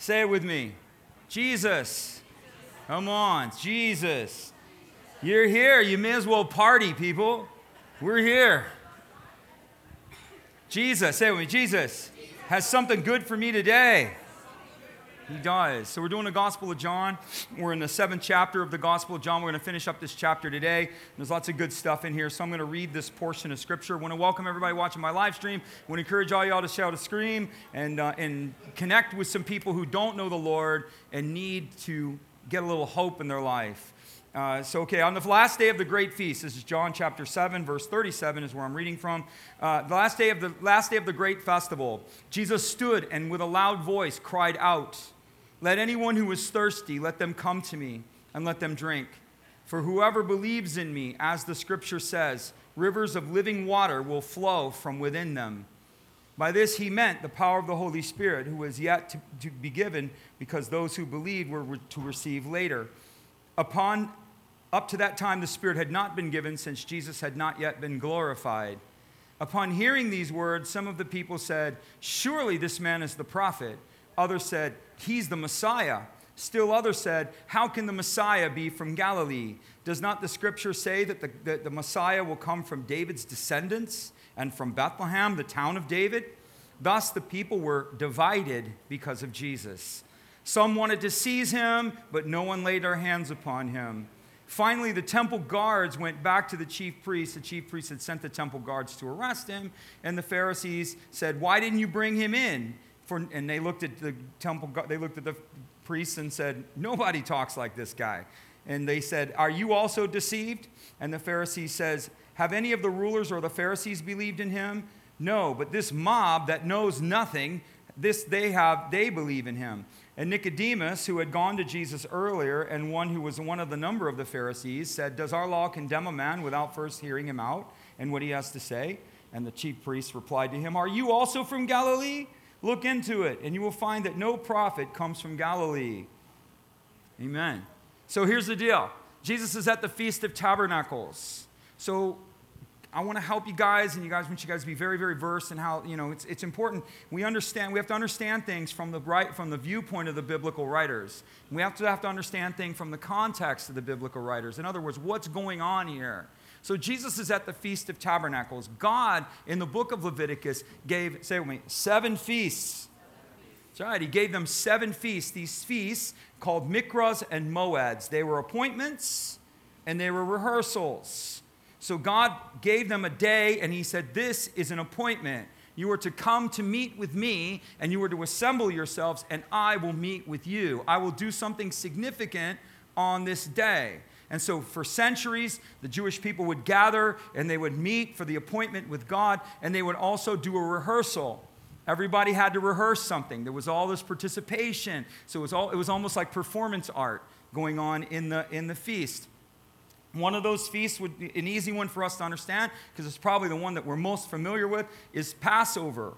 Say it with me. Jesus. Come on, Jesus. You're here. You may as well party, people. We're here. Jesus, say it with me. Jesus has something good for me today. He does. So we're doing the Gospel of John. We're in the seventh chapter of the Gospel of John. We're going to finish up this chapter today. There's lots of good stuff in here. So I'm going to read this portion of Scripture. I want to welcome everybody watching my live stream. I want to encourage all y'all to shout a scream and, uh, and connect with some people who don't know the Lord and need to get a little hope in their life. Uh, so, okay, on the last day of the great feast, this is John chapter 7, verse 37 is where I'm reading from. Uh, the last day of the last day of the great festival, Jesus stood and with a loud voice cried out, Let anyone who is thirsty, let them come to me and let them drink. For whoever believes in me, as the scripture says, rivers of living water will flow from within them. By this he meant the power of the Holy Spirit, who was yet to, to be given, because those who believed were re- to receive later. Upon up to that time, the Spirit had not been given since Jesus had not yet been glorified. Upon hearing these words, some of the people said, Surely this man is the prophet. Others said, He's the Messiah. Still others said, How can the Messiah be from Galilee? Does not the scripture say that the, that the Messiah will come from David's descendants and from Bethlehem, the town of David? Thus the people were divided because of Jesus. Some wanted to seize him, but no one laid their hands upon him. Finally, the temple guards went back to the chief priests. The chief priests had sent the temple guards to arrest him, and the Pharisees said, "Why didn't you bring him in?" For, and they looked at the temple. They looked at the priests and said, "Nobody talks like this guy." And they said, "Are you also deceived?" And the Pharisee says, "Have any of the rulers or the Pharisees believed in him?" No, but this mob that knows nothing, this they have, they believe in him. And Nicodemus, who had gone to Jesus earlier, and one who was one of the number of the Pharisees, said, Does our law condemn a man without first hearing him out and what he has to say? And the chief priests replied to him, Are you also from Galilee? Look into it, and you will find that no prophet comes from Galilee. Amen. So here's the deal Jesus is at the Feast of Tabernacles. So I want to help you guys, and you guys want you guys to be very, very versed in how you know it's, it's important. We understand we have to understand things from the right from the viewpoint of the biblical writers. We have to have to understand things from the context of the biblical writers. In other words, what's going on here. So Jesus is at the Feast of Tabernacles. God in the book of Leviticus gave, say with me, seven feasts. That's right. He gave them seven feasts. These feasts called mikras and moeds. They were appointments and they were rehearsals. So God gave them a day, and He said, This is an appointment. You are to come to meet with me, and you are to assemble yourselves, and I will meet with you. I will do something significant on this day. And so, for centuries, the Jewish people would gather and they would meet for the appointment with God, and they would also do a rehearsal. Everybody had to rehearse something. There was all this participation. So, it was, all, it was almost like performance art going on in the, in the feast. One of those feasts would be an easy one for us to understand because it's probably the one that we're most familiar with is Passover.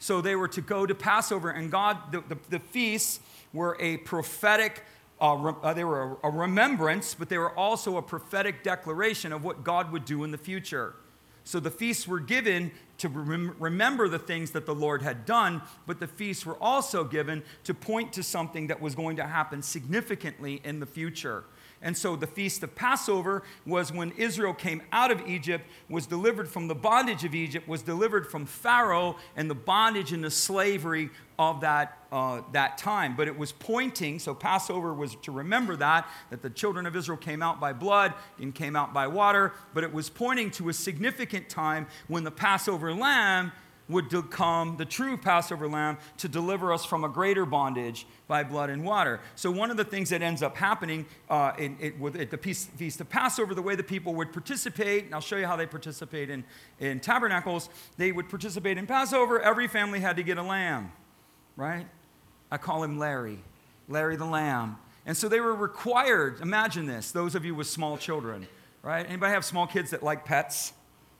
So they were to go to Passover, and God, the, the, the feasts were a prophetic, uh, they were a, a remembrance, but they were also a prophetic declaration of what God would do in the future. So the feasts were given to rem- remember the things that the Lord had done, but the feasts were also given to point to something that was going to happen significantly in the future. And so the feast of Passover was when Israel came out of Egypt, was delivered from the bondage of Egypt, was delivered from Pharaoh and the bondage and the slavery of that, uh, that time. But it was pointing, so Passover was to remember that, that the children of Israel came out by blood and came out by water, but it was pointing to a significant time when the Passover lamb would come, the true Passover lamb, to deliver us from a greater bondage by blood and water. So, one of the things that ends up happening uh, it, at the Feast of Passover, the way the people would participate, and I'll show you how they participate in, in tabernacles, they would participate in Passover. Every family had to get a lamb, right? I call him Larry, Larry the lamb. And so they were required, imagine this, those of you with small children, right? Anybody have small kids that like pets?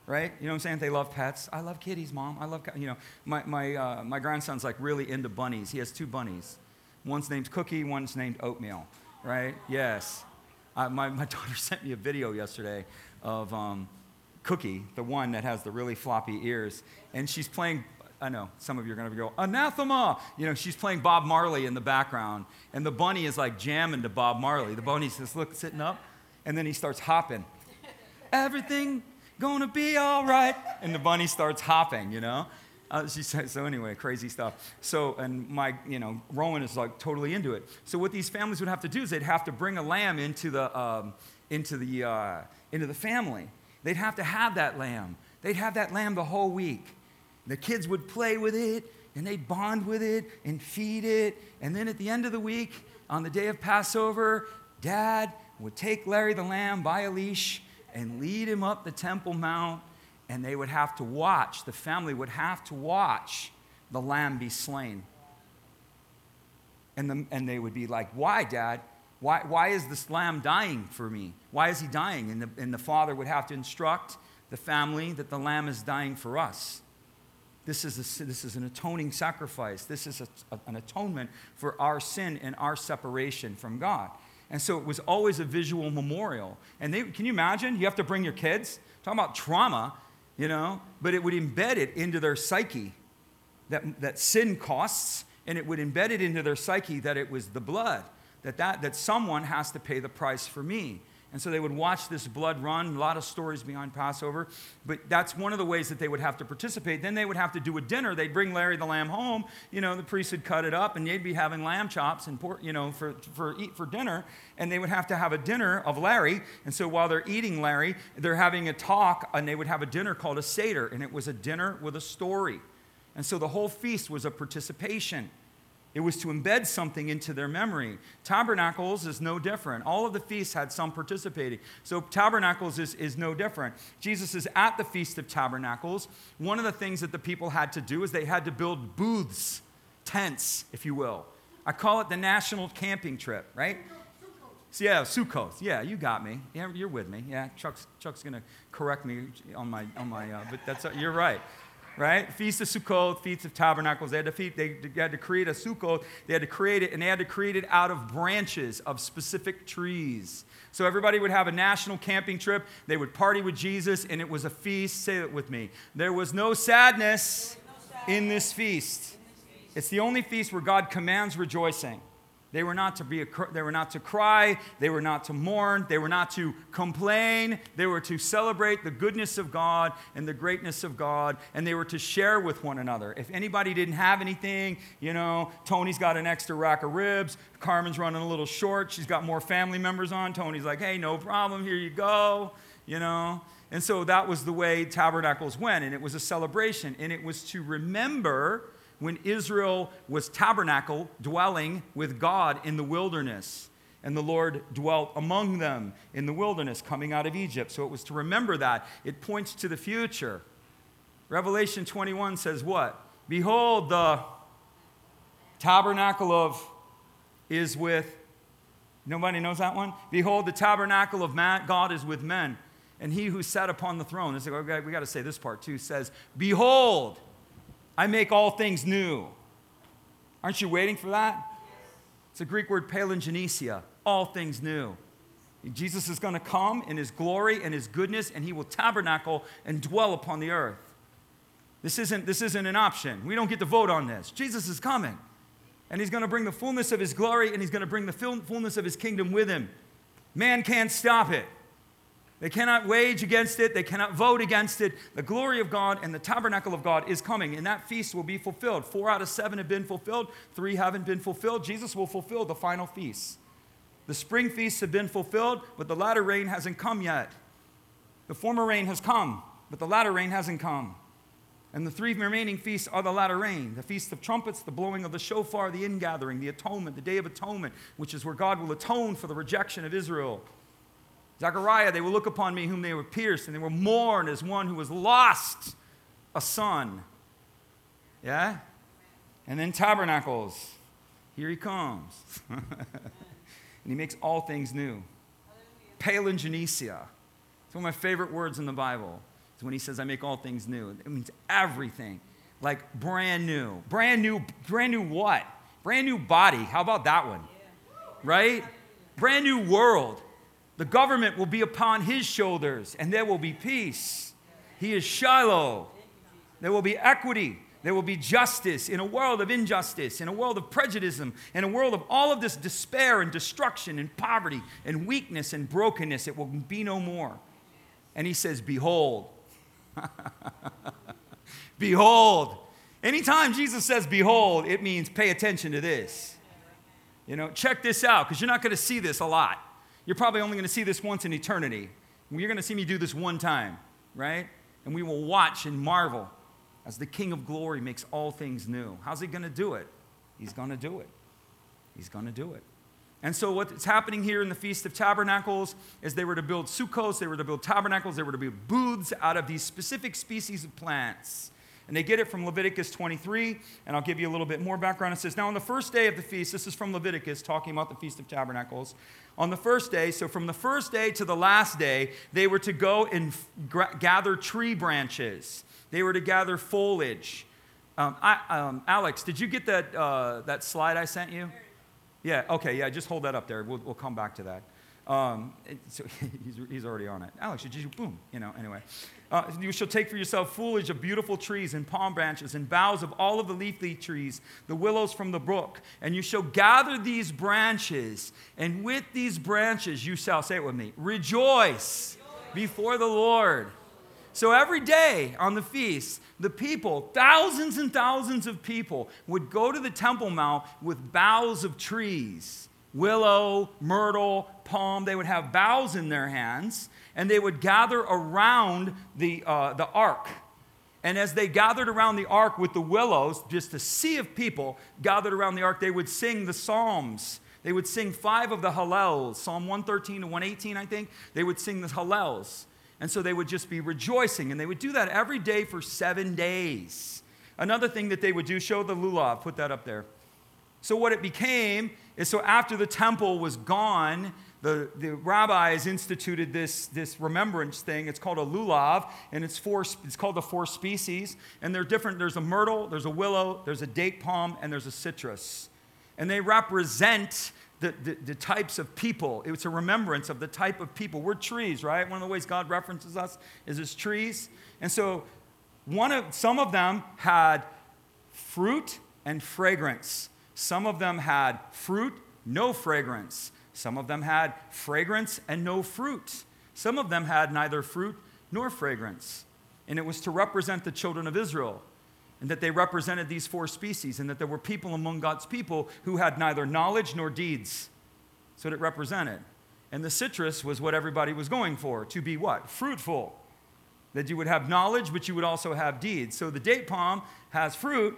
right? You know what I'm saying? They love pets. I love kitties, mom. I love, you know, my, my, uh, my grandson's like really into bunnies. He has two bunnies. One's named Cookie, one's named Oatmeal, right? Yes. My, my daughter sent me a video yesterday of um, Cookie, the one that has the really floppy ears, and she's playing I know some of you are going to go, anathema. You know, she's playing Bob Marley in the background, and the bunny is like jamming to Bob Marley. The bunny's just look sitting up, and then he starts hopping. Everything gonna be all right. And the bunny starts hopping, you know? Uh, she said, so anyway, crazy stuff. So, and my, you know, Rowan is like totally into it. So what these families would have to do is they'd have to bring a lamb into the, um, into the, uh, into the family. They'd have to have that lamb. They'd have that lamb the whole week. The kids would play with it, and they'd bond with it and feed it. And then at the end of the week, on the day of Passover, dad would take Larry the lamb by a leash and lead him up the Temple Mount and they would have to watch, the family would have to watch the lamb be slain. And, the, and they would be like, Why, Dad? Why, why is this lamb dying for me? Why is he dying? And the, and the father would have to instruct the family that the lamb is dying for us. This is, a, this is an atoning sacrifice. This is a, a, an atonement for our sin and our separation from God. And so it was always a visual memorial. And they, can you imagine? You have to bring your kids. Talking about trauma you know, but it would embed it into their psyche that, that sin costs, and it would embed it into their psyche that it was the blood, that, that, that someone has to pay the price for me. And so they would watch this blood run, a lot of stories behind Passover. But that's one of the ways that they would have to participate. Then they would have to do a dinner. They'd bring Larry the lamb home. You know, the priest would cut it up, and they'd be having lamb chops and pork, you know, for, for, eat, for dinner. And they would have to have a dinner of Larry. And so while they're eating Larry, they're having a talk, and they would have a dinner called a Seder. And it was a dinner with a story. And so the whole feast was a participation. It was to embed something into their memory. Tabernacles is no different. All of the feasts had some participating. So, Tabernacles is, is no different. Jesus is at the Feast of Tabernacles. One of the things that the people had to do is they had to build booths, tents, if you will. I call it the national camping trip, right? So, yeah, Sukkot. Yeah, you got me. Yeah, you're with me. Yeah, Chuck's, Chuck's going to correct me on my, on my uh, but that's, you're right right? Feast of Sukkot, Feast of Tabernacles. They had, to feed, they had to create a Sukkot. They had to create it, and they had to create it out of branches of specific trees. So everybody would have a national camping trip. They would party with Jesus, and it was a feast. Say it with me. There was no sadness, no sadness. in this feast. It's the only feast where God commands rejoicing. They were not to be a, they were not to cry, they were not to mourn, they were not to complain, they were to celebrate the goodness of God and the greatness of God, and they were to share with one another. If anybody didn't have anything, you know, Tony's got an extra rack of ribs, Carmen's running a little short, she's got more family members on. Tony's like, "Hey, no problem, here you go." You know? And so that was the way tabernacles went, and it was a celebration, and it was to remember when Israel was tabernacle dwelling with God in the wilderness. And the Lord dwelt among them in the wilderness coming out of Egypt. So it was to remember that. It points to the future. Revelation 21 says, What? Behold, the tabernacle of is with. Nobody knows that one? Behold, the tabernacle of God is with men. And he who sat upon the throne, this, we got to say this part too, says, Behold, I make all things new. Aren't you waiting for that? It's a Greek word palingenesia, all things new. Jesus is going to come in his glory and his goodness, and he will tabernacle and dwell upon the earth. This isn't, this isn't an option. We don't get to vote on this. Jesus is coming, and he's going to bring the fullness of his glory, and he's going to bring the fullness of his kingdom with him. Man can't stop it. They cannot wage against it. They cannot vote against it. The glory of God and the tabernacle of God is coming, and that feast will be fulfilled. Four out of seven have been fulfilled, three haven't been fulfilled. Jesus will fulfill the final feasts. The spring feasts have been fulfilled, but the latter rain hasn't come yet. The former rain has come, but the latter rain hasn't come. And the three remaining feasts are the latter rain the feast of trumpets, the blowing of the shofar, the ingathering, the atonement, the day of atonement, which is where God will atone for the rejection of Israel. Zechariah, they will look upon me whom they were pierced, and they will mourn as one who has lost a son. Yeah? And then tabernacles. Here he comes. and he makes all things new. Palingenesia. It's one of my favorite words in the Bible. It's when he says, I make all things new. It means everything. Like brand new. Brand new, brand new what? Brand new body. How about that one? Right? Brand new world. The government will be upon his shoulders, and there will be peace. He is Shiloh. There will be equity. There will be justice in a world of injustice, in a world of prejudice, in a world of all of this despair and destruction and poverty and weakness and brokenness. It will be no more. And he says, Behold. behold. Anytime Jesus says behold, it means pay attention to this. You know, check this out, because you're not going to see this a lot. You're probably only going to see this once in eternity. You're going to see me do this one time, right? And we will watch and marvel as the King of glory makes all things new. How's he going to do it? He's going to do it. He's going to do it. And so, what's happening here in the Feast of Tabernacles is they were to build sukkos, they were to build tabernacles, they were to build booths out of these specific species of plants. And they get it from Leviticus 23, and I'll give you a little bit more background. It says, Now, on the first day of the feast, this is from Leviticus talking about the Feast of Tabernacles. On the first day, so from the first day to the last day, they were to go and gather tree branches they were to gather foliage. Um, I, um, Alex, did you get that, uh, that slide I sent you? Yeah, okay, yeah, just hold that up there. We'll, we'll come back to that. Um, so he's, he's already on it. Alex, you, boom, you know, anyway. Uh, you shall take for yourself foliage of beautiful trees and palm branches and boughs of all of the leafy trees, the willows from the brook. And you shall gather these branches, and with these branches you shall, say it with me, rejoice before the Lord. So every day on the feast, the people, thousands and thousands of people, would go to the Temple Mount with boughs of trees willow, myrtle, palm. They would have boughs in their hands, and they would gather around the, uh, the ark. And as they gathered around the ark with the willows, just a sea of people gathered around the ark, they would sing the Psalms. They would sing five of the Hallels, Psalm 113 to 118, I think. They would sing the Hallels. And so they would just be rejoicing. And they would do that every day for seven days. Another thing that they would do, show the lulav, put that up there. So what it became is so after the temple was gone, the, the rabbis instituted this, this remembrance thing. It's called a lulav, and it's, four, it's called the four species. And they're different. There's a myrtle, there's a willow, there's a date palm, and there's a citrus. And they represent the, the, the, types of people. It's a remembrance of the type of people. We're trees, right? One of the ways God references us is as trees. And so one of, some of them had fruit and fragrance. Some of them had fruit, no fragrance. Some of them had fragrance and no fruit. Some of them had neither fruit nor fragrance. And it was to represent the children of Israel and that they represented these four species, and that there were people among God's people who had neither knowledge nor deeds. What it represented. And the citrus was what everybody was going for to be what? Fruitful. That you would have knowledge, but you would also have deeds. So the date palm has fruit,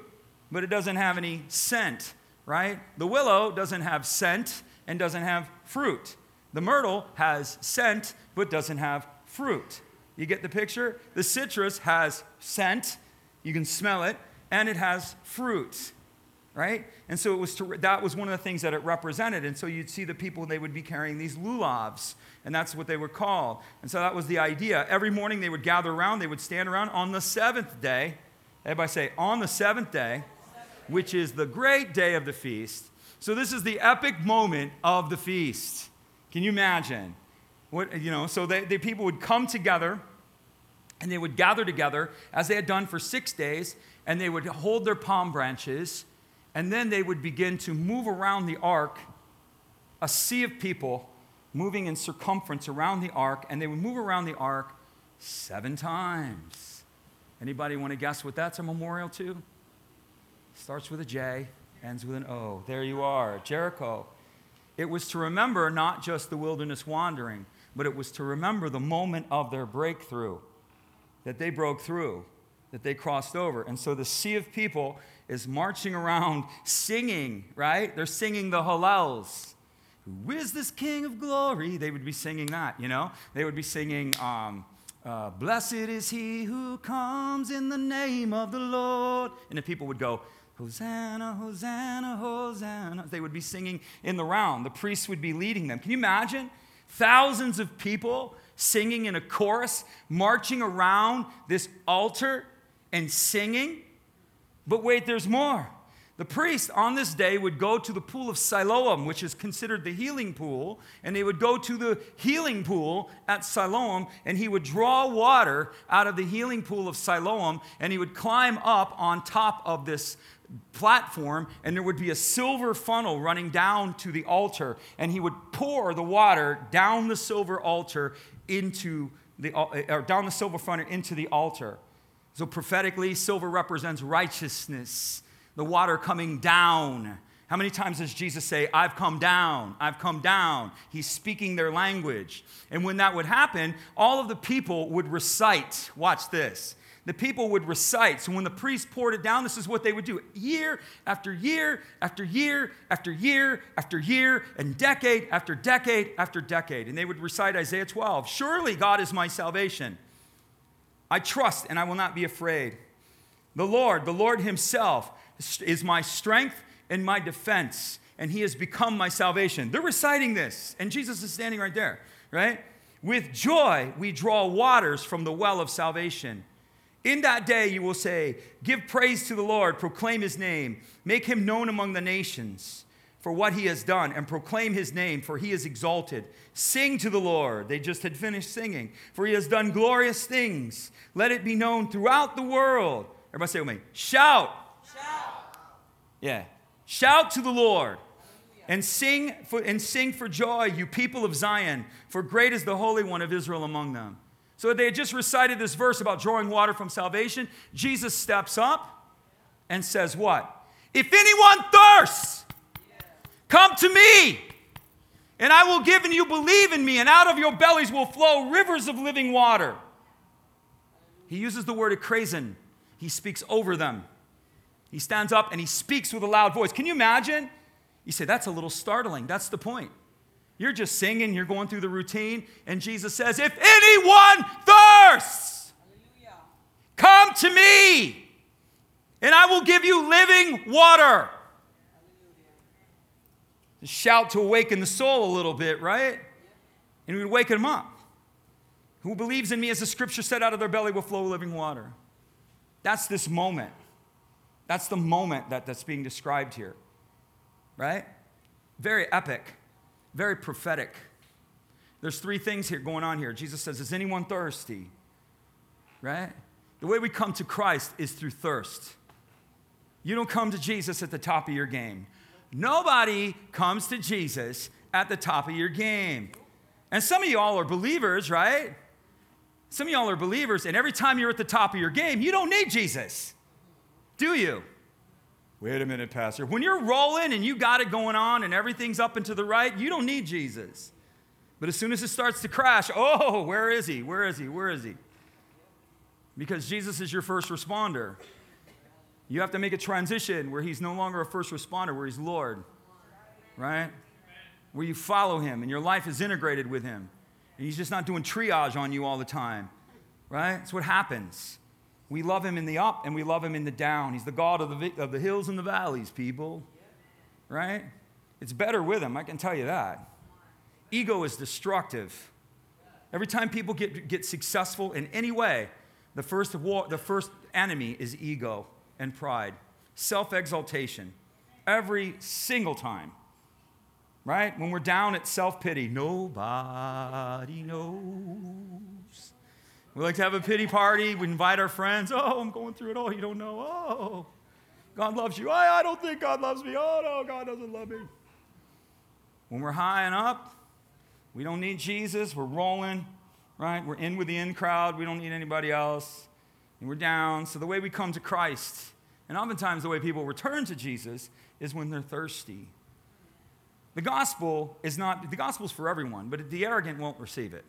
but it doesn't have any scent, right? The willow doesn't have scent and doesn't have fruit. The myrtle has scent, but doesn't have fruit. You get the picture? The citrus has scent you can smell it, and it has fruit, right? And so it was to, that was one of the things that it represented. And so you'd see the people, they would be carrying these lulavs, and that's what they were called. And so that was the idea. Every morning they would gather around, they would stand around on the seventh day. Everybody say, on the seventh day, which is the great day of the feast. So this is the epic moment of the feast. Can you imagine? What, you know, so the people would come together and they would gather together, as they had done for six days, and they would hold their palm branches, and then they would begin to move around the ark, a sea of people moving in circumference around the ark, and they would move around the ark seven times. Anybody want to guess what that's a memorial to? Starts with a J, ends with an O. There you are, Jericho. It was to remember not just the wilderness wandering, but it was to remember the moment of their breakthrough that they broke through, that they crossed over. And so the sea of people is marching around singing, right? They're singing the Hallels. Who is this King of glory? They would be singing that, you know? They would be singing, um, uh, Blessed is he who comes in the name of the Lord. And the people would go, Hosanna, Hosanna, Hosanna. They would be singing in the round. The priests would be leading them. Can you imagine? Thousands of people singing in a chorus, marching around this altar and singing. But wait, there's more. the priest on this day would go to the pool of Siloam, which is considered the healing pool, and they would go to the healing pool at Siloam, and he would draw water out of the healing pool of Siloam, and he would climb up on top of this platform, and there would be a silver funnel running down to the altar, and he would pour the water down the silver altar into the, uh, uh, or down the silver funnel into the altar. So prophetically, silver represents righteousness the water coming down. How many times does Jesus say, I've come down, I've come down? He's speaking their language. And when that would happen, all of the people would recite. Watch this. The people would recite. So when the priest poured it down, this is what they would do year after year after year after year after year, and decade after decade after decade. And they would recite Isaiah 12 Surely God is my salvation. I trust and I will not be afraid. The Lord, the Lord Himself, is my strength and my defense, and he has become my salvation. They're reciting this, and Jesus is standing right there, right? With joy, we draw waters from the well of salvation. In that day, you will say, Give praise to the Lord, proclaim his name, make him known among the nations for what he has done, and proclaim his name, for he is exalted. Sing to the Lord. They just had finished singing, for he has done glorious things. Let it be known throughout the world. Everybody say with me, shout. Shout. Yeah. Shout to the Lord and sing for, and sing for joy, you people of Zion, for great is the Holy One of Israel among them. So they had just recited this verse about drawing water from salvation. Jesus steps up and says, What? If anyone thirsts, come to me, and I will give, and you believe in me, and out of your bellies will flow rivers of living water. He uses the word ekrazon. He speaks over them. He stands up and he speaks with a loud voice. Can you imagine? You say, that's a little startling. That's the point. You're just singing, you're going through the routine, and Jesus says, If anyone thirsts, Hallelujah. come to me, and I will give you living water. Shout to awaken the soul a little bit, right? And we would wake them up. Who believes in me, as the scripture said, out of their belly will flow living water. That's this moment. That's the moment that, that's being described here, right? Very epic, very prophetic. There's three things here going on here. Jesus says, Is anyone thirsty? Right? The way we come to Christ is through thirst. You don't come to Jesus at the top of your game. Nobody comes to Jesus at the top of your game. And some of y'all are believers, right? Some of y'all are believers, and every time you're at the top of your game, you don't need Jesus. Do you? Wait a minute, Pastor. When you're rolling and you got it going on and everything's up and to the right, you don't need Jesus. But as soon as it starts to crash, oh, where is he? Where is he? Where is he? Because Jesus is your first responder. You have to make a transition where he's no longer a first responder, where he's Lord, right? Where you follow him and your life is integrated with him. And he's just not doing triage on you all the time, right? That's what happens. We love him in the up and we love him in the down. He's the God of the, of the hills and the valleys, people. Right? It's better with him, I can tell you that. Ego is destructive. Every time people get, get successful in any way, the first, war, the first enemy is ego and pride, self exaltation. Every single time. Right? When we're down at self pity, nobody knows. We like to have a pity party. We invite our friends. Oh, I'm going through it all. You don't know. Oh, God loves you. I, I don't think God loves me. Oh, no, God doesn't love me. When we're high and up, we don't need Jesus. We're rolling, right? We're in with the in crowd. We don't need anybody else. And we're down. So the way we come to Christ, and oftentimes the way people return to Jesus, is when they're thirsty. The gospel is not, the gospel is for everyone, but the arrogant won't receive it.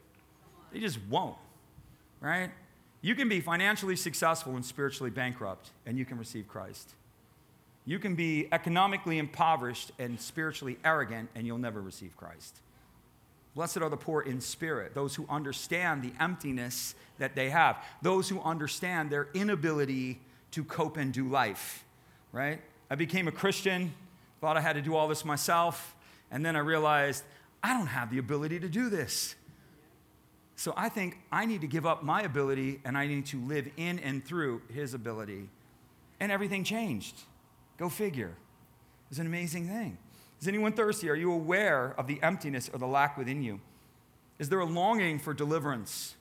They just won't right? You can be financially successful and spiritually bankrupt, and you can receive Christ. You can be economically impoverished and spiritually arrogant, and you'll never receive Christ. Blessed are the poor in spirit, those who understand the emptiness that they have, those who understand their inability to cope and do life, right? I became a Christian, thought I had to do all this myself, and then I realized I don't have the ability to do this. So I think I need to give up my ability and I need to live in and through his ability. And everything changed. Go figure. It's an amazing thing. Is anyone thirsty? Are you aware of the emptiness or the lack within you? Is there a longing for deliverance?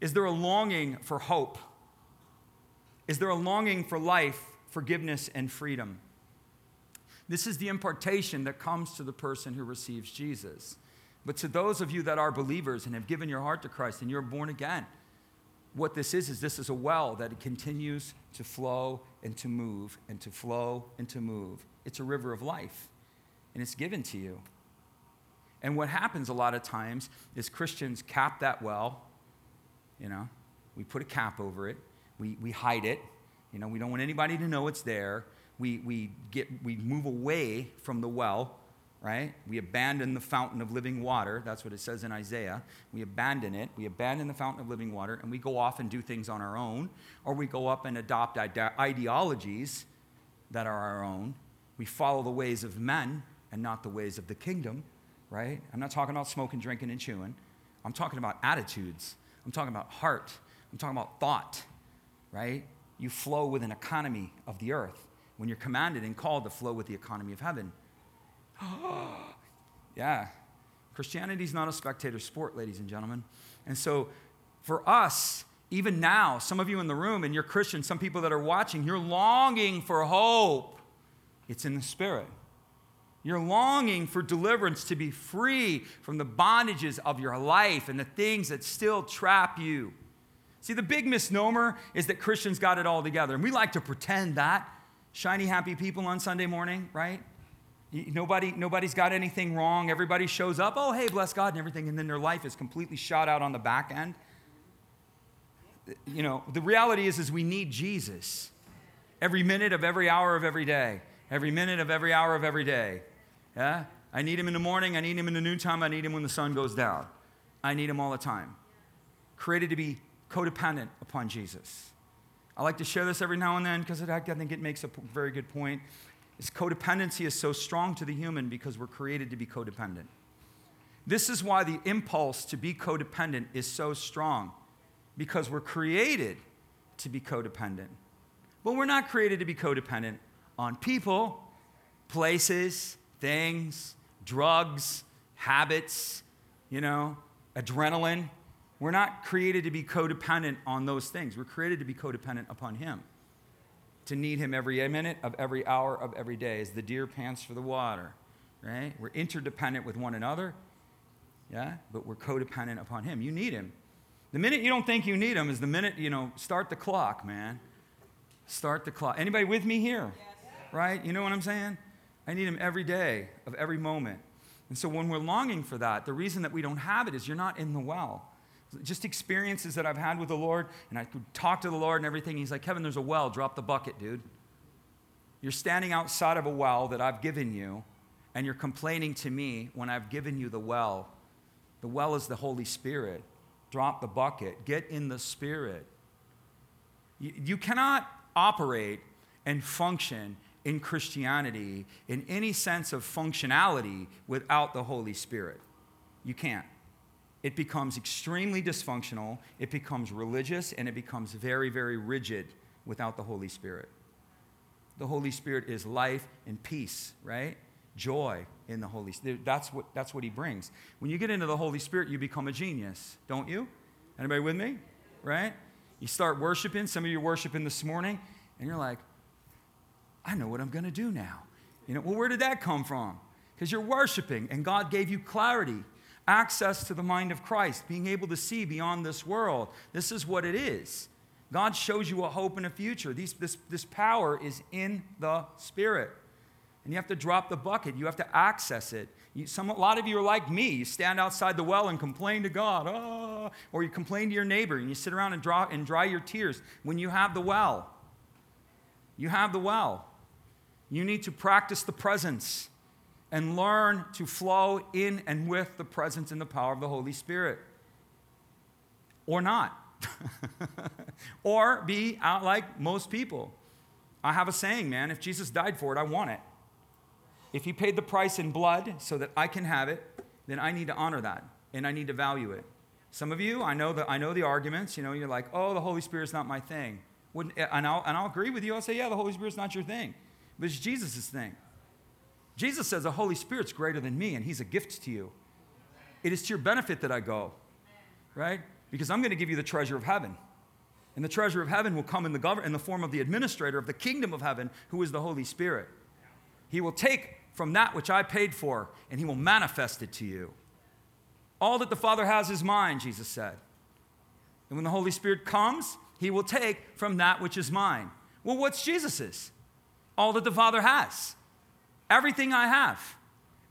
Is there a longing for hope? Is there a longing for life, forgiveness, and freedom? This is the impartation that comes to the person who receives Jesus. But to those of you that are believers and have given your heart to Christ and you're born again, what this is is this is a well that it continues to flow and to move and to flow and to move. It's a river of life and it's given to you. And what happens a lot of times is Christians cap that well, you know, we put a cap over it, we, we hide it. You know, we don't want anybody to know it's there. We, we, get, we move away from the well, right? We abandon the fountain of living water. That's what it says in Isaiah. We abandon it. We abandon the fountain of living water, and we go off and do things on our own, or we go up and adopt ide- ideologies that are our own. We follow the ways of men and not the ways of the kingdom, right? I'm not talking about smoking, drinking, and chewing. I'm talking about attitudes. I'm talking about heart. I'm talking about thought right? You flow with an economy of the earth when you're commanded and called to flow with the economy of heaven. yeah. Christianity is not a spectator sport, ladies and gentlemen. And so for us, even now, some of you in the room and you're Christian, some people that are watching, you're longing for hope. It's in the spirit. You're longing for deliverance to be free from the bondages of your life and the things that still trap you. See, the big misnomer is that Christians got it all together. And we like to pretend that. Shiny, happy people on Sunday morning, right? Nobody, nobody's got anything wrong. Everybody shows up, oh, hey, bless God, and everything. And then their life is completely shot out on the back end. You know, the reality is, is we need Jesus every minute of every hour of every day. Every minute of every hour of every day. Yeah? I need him in the morning. I need him in the noontime. I need him when the sun goes down. I need him all the time. Created to be codependent upon Jesus. I like to share this every now and then because I think it makes a very good point. Is codependency is so strong to the human because we're created to be codependent. This is why the impulse to be codependent is so strong because we're created to be codependent. But we're not created to be codependent on people, places, things, drugs, habits, you know, adrenaline. We're not created to be codependent on those things. We're created to be codependent upon Him, to need Him every minute of every hour of every day, as the deer pants for the water, right? We're interdependent with one another, yeah, but we're codependent upon Him. You need Him. The minute you don't think you need Him is the minute, you know, start the clock, man. Start the clock. Anybody with me here? Right? You know what I'm saying? I need Him every day of every moment. And so when we're longing for that, the reason that we don't have it is you're not in the well just experiences that I've had with the Lord, and I could talk to the Lord and everything. He's like, Kevin, there's a well, drop the bucket, dude. You're standing outside of a well that I've given you, and you're complaining to me when I've given you the well. The well is the Holy Spirit. Drop the bucket, get in the Spirit. You, you cannot operate and function in Christianity in any sense of functionality without the Holy Spirit. You can't it becomes extremely dysfunctional, it becomes religious, and it becomes very, very rigid without the Holy Spirit. The Holy Spirit is life and peace, right? Joy in the Holy Spirit. That's what, that's what He brings. When you get into the Holy Spirit, you become a genius, don't you? Anybody with me? Right? You start worshiping. Some of you are worshiping this morning, and you're like, I know what I'm going to do now. You know, well, where did that come from? Because you're worshiping, and God gave you clarity access to the mind of Christ, being able to see beyond this world. This is what it is. God shows you a hope and a future. These, this, this power is in the Spirit. And you have to drop the bucket, you have to access it. You, some, a lot of you are like me. You stand outside the well and complain to God, oh, or you complain to your neighbor and you sit around and, draw, and dry your tears when you have the well. You have the well. You need to practice the presence and learn to flow in and with the presence and the power of the Holy Spirit. Or not. or be out like most people. I have a saying, man if Jesus died for it, I want it. If he paid the price in blood so that I can have it, then I need to honor that and I need to value it. Some of you, I know the, I know the arguments. You know, you're like, oh, the Holy Spirit's not my thing. Wouldn't, and, I'll, and I'll agree with you. I'll say, yeah, the Holy Spirit's not your thing. but it's Jesus' thing. Jesus says the Holy Spirit's greater than me, and He's a gift to you. It is to your benefit that I go, right? Because I'm going to give you the treasure of heaven. And the treasure of heaven will come in the, gov- in the form of the administrator of the kingdom of heaven, who is the Holy Spirit. He will take from that which I paid for, and he will manifest it to you. All that the Father has is mine, Jesus said. And when the Holy Spirit comes, he will take from that which is mine. Well, what's Jesus's? All that the Father has. Everything I have.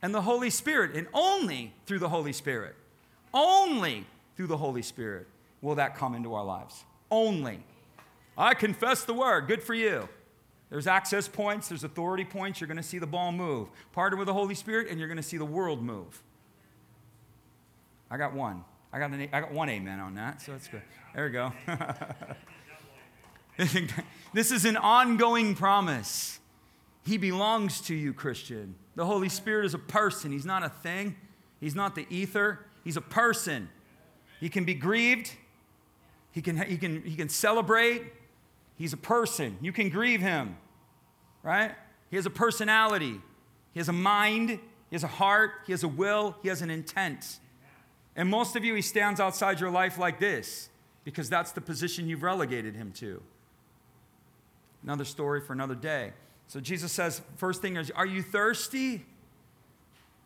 And the Holy Spirit, and only through the Holy Spirit, only through the Holy Spirit will that come into our lives. Only. I confess the word. Good for you. There's access points, there's authority points. You're going to see the ball move. Partner with the Holy Spirit, and you're going to see the world move. I got one. I got, an, I got one amen on that, so that's good. There we go. this is an ongoing promise. He belongs to you, Christian. The Holy Spirit is a person, He's not a thing, He's not the ether, He's a person. He can be grieved, He can, he can, he can celebrate, He's a person. You can grieve Him, right? He has a personality, He has a mind, He has a heart, He has a will, He has an intent. And most of you, He stands outside your life like this because that's the position you've relegated Him to. Another story for another day. So Jesus says, first thing is, are you thirsty?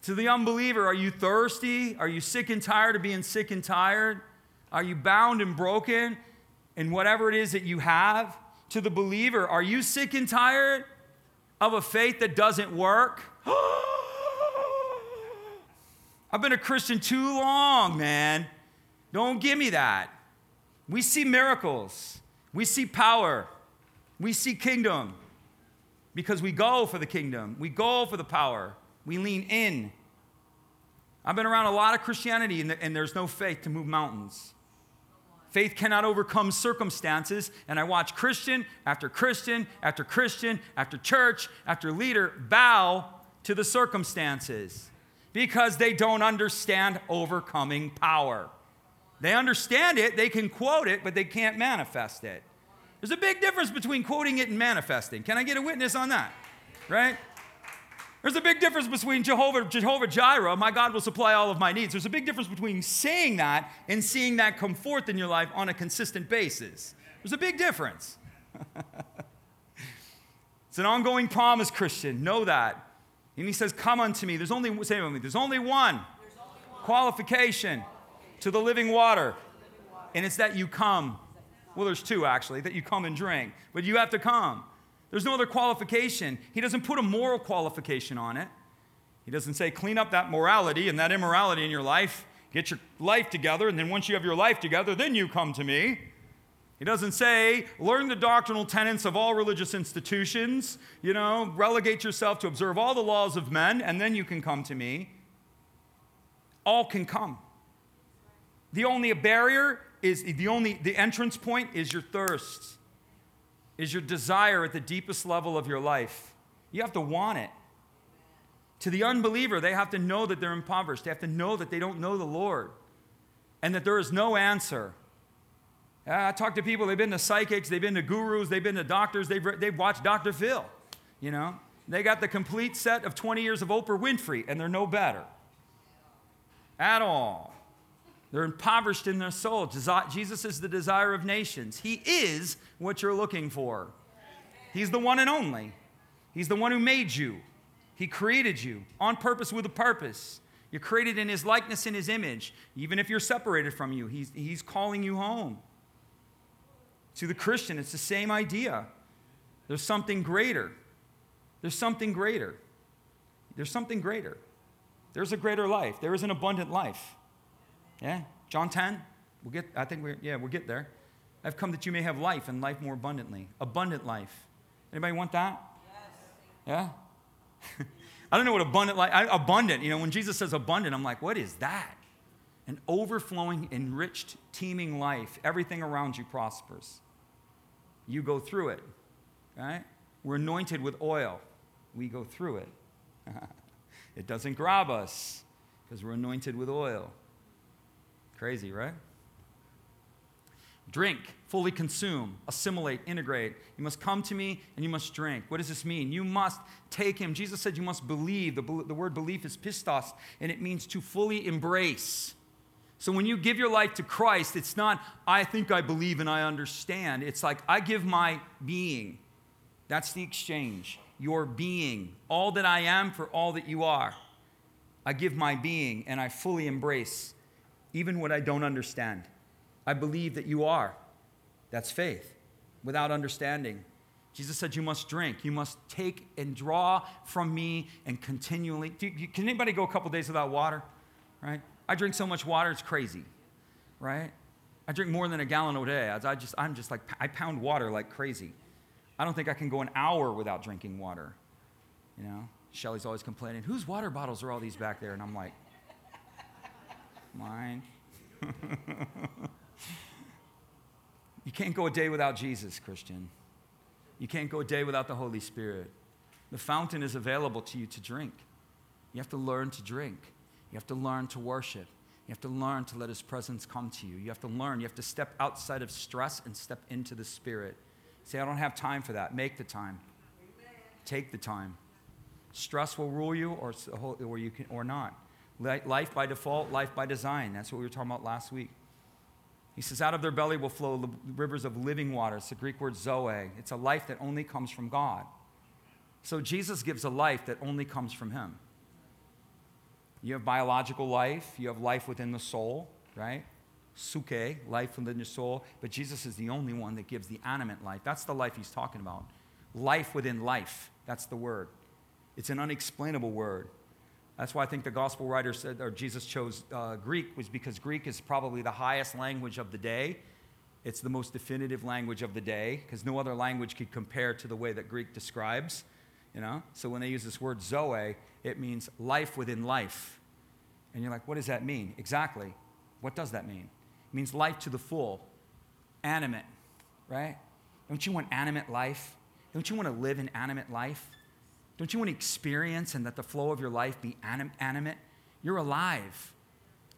To the unbeliever, are you thirsty? Are you sick and tired of being sick and tired? Are you bound and broken in whatever it is that you have? To the believer, are you sick and tired of a faith that doesn't work? I've been a Christian too long, man. Don't give me that. We see miracles, we see power, we see kingdom because we go for the kingdom, we go for the power, we lean in. I've been around a lot of Christianity and, and there's no faith to move mountains. Faith cannot overcome circumstances, and I watch Christian after Christian after Christian after church after leader bow to the circumstances because they don't understand overcoming power. They understand it, they can quote it, but they can't manifest it. There's a big difference between quoting it and manifesting. Can I get a witness on that? Right? There's a big difference between Jehovah, Jehovah Jireh, my God will supply all of my needs. There's a big difference between saying that and seeing that come forth in your life on a consistent basis. There's a big difference. it's an ongoing promise, Christian. Know that. And he says, Come unto me. There's only, say with me, there's only one, there's only one. qualification to the living water. And it's that you come. Well, there's two actually, that you come and drink, but you have to come. There's no other qualification. He doesn't put a moral qualification on it. He doesn't say, clean up that morality and that immorality in your life, get your life together, and then once you have your life together, then you come to me. He doesn't say, learn the doctrinal tenets of all religious institutions, you know, relegate yourself to observe all the laws of men, and then you can come to me. All can come. The only barrier is the only the entrance point is your thirst, is your desire at the deepest level of your life. You have to want it. To the unbeliever, they have to know that they're impoverished. They have to know that they don't know the Lord and that there is no answer. Ah, I talk to people, they've been to psychics, they've been to gurus, they've been to doctors, they've, they've watched Dr. Phil. You know, they got the complete set of 20 years of Oprah Winfrey, and they're no better at all. They're impoverished in their soul. Jesus is the desire of nations. He is what you're looking for. He's the one and only. He's the one who made you. He created you on purpose with a purpose. You're created in His likeness, in His image. Even if you're separated from you, He's, he's calling you home. To the Christian, it's the same idea. There's something greater. There's something greater. There's something greater. There's a greater life. There is an abundant life. Yeah? John 10, we'll get, I think we're, yeah, we'll get there. I've come that you may have life and life more abundantly. Abundant life. Anybody want that? Yes. Yeah? I don't know what abundant life, abundant, you know, when Jesus says abundant, I'm like, what is that? An overflowing, enriched, teeming life. Everything around you prospers. You go through it, right? We're anointed with oil. We go through it. it doesn't grab us because we're anointed with oil. Crazy, right? Drink, fully consume, assimilate, integrate. You must come to me and you must drink. What does this mean? You must take him. Jesus said you must believe. The, the word belief is pistos, and it means to fully embrace. So when you give your life to Christ, it's not, I think I believe and I understand. It's like, I give my being. That's the exchange. Your being. All that I am for all that you are. I give my being and I fully embrace even what I don't understand. I believe that you are. That's faith without understanding. Jesus said, You must drink. You must take and draw from me and continually. can anybody go a couple days without water? Right? I drink so much water, it's crazy. Right? I drink more than a gallon a day. I just, I'm just like, I pound water like crazy. I don't think I can go an hour without drinking water. You know? Shelly's always complaining, whose water bottles are all these back there? And I'm like, mine. You can't go a day without Jesus, Christian. You can't go a day without the Holy Spirit. The fountain is available to you to drink. You have to learn to drink. You have to learn to worship. You have to learn to let His presence come to you. You have to learn. You have to step outside of stress and step into the Spirit. Say, I don't have time for that. Make the time. Amen. Take the time. Stress will rule you or, or, you can, or not. Life by default, life by design. That's what we were talking about last week. He says, Out of their belly will flow rivers of living water. It's the Greek word zoe. It's a life that only comes from God. So Jesus gives a life that only comes from Him. You have biological life, you have life within the soul, right? Suke, life within your soul. But Jesus is the only one that gives the animate life. That's the life He's talking about. Life within life. That's the word. It's an unexplainable word. That's why I think the gospel writer said, or Jesus chose uh, Greek, was because Greek is probably the highest language of the day. It's the most definitive language of the day, because no other language could compare to the way that Greek describes. You know? So when they use this word zoe, it means life within life. And you're like, what does that mean? Exactly. What does that mean? It means life to the full, animate, right? Don't you want animate life? Don't you want to live an animate life? Don't you want to experience and let the flow of your life be anim- animate? You're alive.